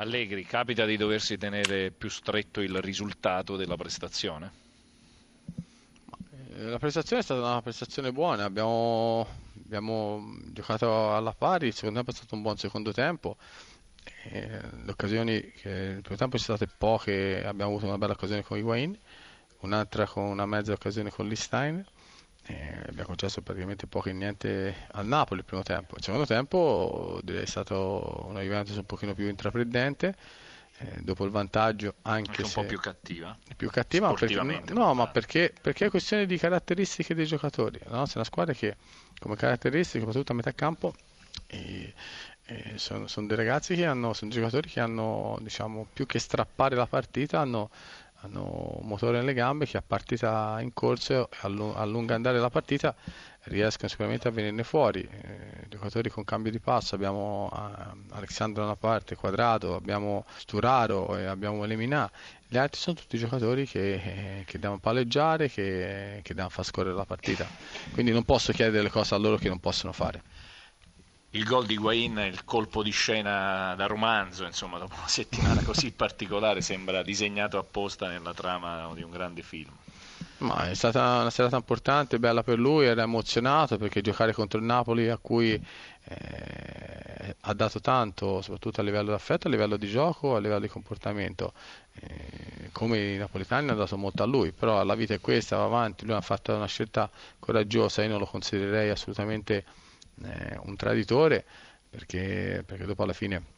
Allegri, capita di doversi tenere più stretto il risultato della prestazione? Eh, La prestazione è stata una prestazione buona, abbiamo, abbiamo giocato alla pari, il secondo tempo è stato un buon secondo tempo, e le occasioni che nel primo tempo sono state poche, abbiamo avuto una bella occasione con Higuain, un'altra con una mezza occasione con Listein, e abbiamo concesso praticamente poco e niente al Napoli il primo tempo. Il secondo tempo è stato una Juventus un pochino più intraprendente, eh, dopo il vantaggio Anche anche un po' se più cattiva? più cattiva, ma perché, no, ma perché, perché è questione di caratteristiche dei giocatori. La nostra è una squadra che, come caratteristiche, soprattutto a metà campo, eh, eh, sono, sono dei ragazzi che hanno, sono giocatori che hanno, diciamo, più che strappare la partita, hanno, hanno un motore nelle gambe che a partita in corso, a lu- lungo andare della partita, riescono sicuramente a venirne fuori. Eh, giocatori con cambio di passo, abbiamo ah, Alexandro da una parte, Quadrato, abbiamo Sturaro e abbiamo Lemina. Gli altri sono tutti giocatori che, eh, che devono palleggiare, che, che devono far scorrere la partita. Quindi non posso chiedere delle cose a loro che non possono fare. Il gol di Higuain è il colpo di scena da romanzo, insomma, dopo una settimana così particolare sembra disegnato apposta nella trama di un grande film. Ma è stata una serata importante, bella per lui, era emozionato perché giocare contro il Napoli a cui eh, ha dato tanto, soprattutto a livello d'affetto, a livello di gioco, a livello di comportamento. Eh, come i napoletani hanno dato molto a lui, però la vita è questa, va avanti, lui ha fatto una scelta coraggiosa, io non lo considererei assolutamente eh, un traditore perché, perché dopo alla fine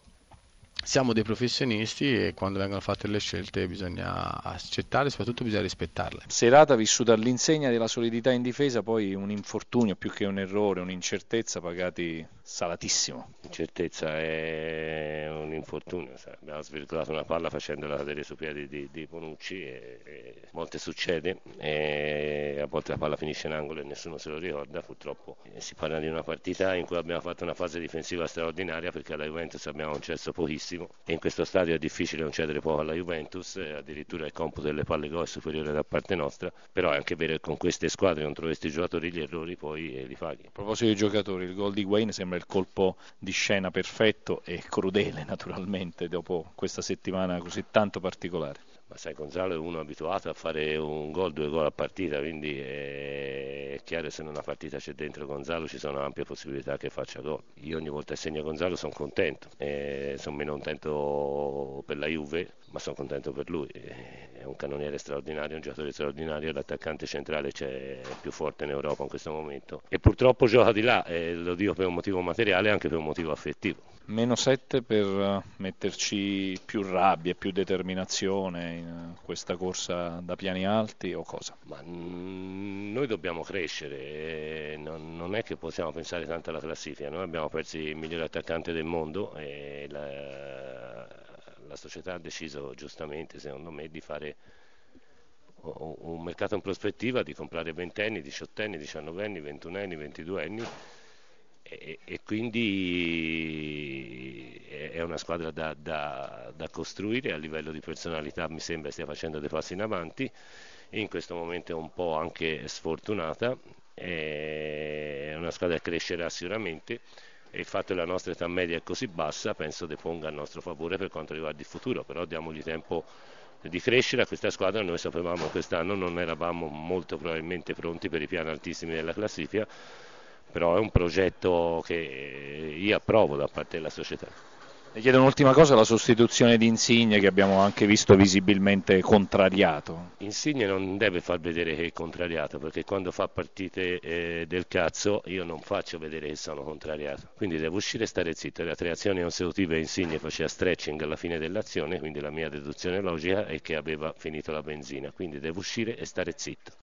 siamo dei professionisti e quando vengono fatte le scelte bisogna accettare e soprattutto bisogna rispettarle. Serata vissuta all'insegna della solidità in difesa, poi un infortunio più che un errore, un'incertezza pagati salatissimo. Incertezza è un infortunio, sai, abbiamo svirtuato una palla facendola cadere sui piedi di, di Bonucci e, e a volte succede, e a volte la palla finisce in angolo e nessuno se lo ricorda, purtroppo Eh, si parla di una partita in cui abbiamo fatto una fase difensiva straordinaria perché alla Juventus abbiamo concesso pochissimo e in questo stadio è difficile non cedere poco alla Juventus, eh, addirittura il computo delle palle gol è superiore da parte nostra, però è anche vero che con queste squadre contro questi giocatori gli errori poi eh, li paghi. A proposito dei giocatori, il gol di Wayne sembra il colpo di scena perfetto e crudele naturalmente dopo questa settimana così tanto particolare. Ma sai, Gonzalo è uno abituato a fare un gol, due gol a partita, quindi è chiaro se in una partita c'è dentro Gonzalo ci sono ampie possibilità che faccia gol. Io ogni volta che segno Gonzalo sono contento, Eh, sono meno contento per la Juve, ma sono contento per lui. Eh, È un cannoniere straordinario, un giocatore straordinario, l'attaccante centrale c'è più forte in Europa in questo momento. E purtroppo gioca di là, e lo dico per un motivo materiale e anche per un motivo affettivo. Meno 7 per eh, metterci più rabbia, più determinazione in eh, questa corsa da piani alti o cosa? Ma mm, noi dobbiamo crescere, eh, non, non è che possiamo pensare tanto alla classifica, noi abbiamo perso il migliore attaccante del mondo e la, la società ha deciso giustamente, secondo me, di fare un mercato in prospettiva, di comprare ventenni, diciottenni, diciannovenni, ventunenni, ventiduenni e, e quindi è una squadra da, da- da costruire a livello di personalità mi sembra stia facendo dei passi in avanti in questo momento è un po' anche sfortunata è una squadra che crescerà sicuramente il fatto che la nostra età media è così bassa penso deponga a nostro favore per quanto riguarda il futuro però diamogli tempo di crescere a questa squadra noi sapevamo che quest'anno non eravamo molto probabilmente pronti per i piani altissimi della classifica però è un progetto che io approvo da parte della società. Le chiedo un'ultima cosa, la sostituzione di Insigne che abbiamo anche visto visibilmente contrariato. Insigne non deve far vedere che è contrariato perché quando fa partite eh, del cazzo io non faccio vedere che sono contrariato, quindi devo uscire e stare zitto. Le tre azioni consecutive Insigne faceva stretching alla fine dell'azione, quindi la mia deduzione logica è che aveva finito la benzina, quindi devo uscire e stare zitto.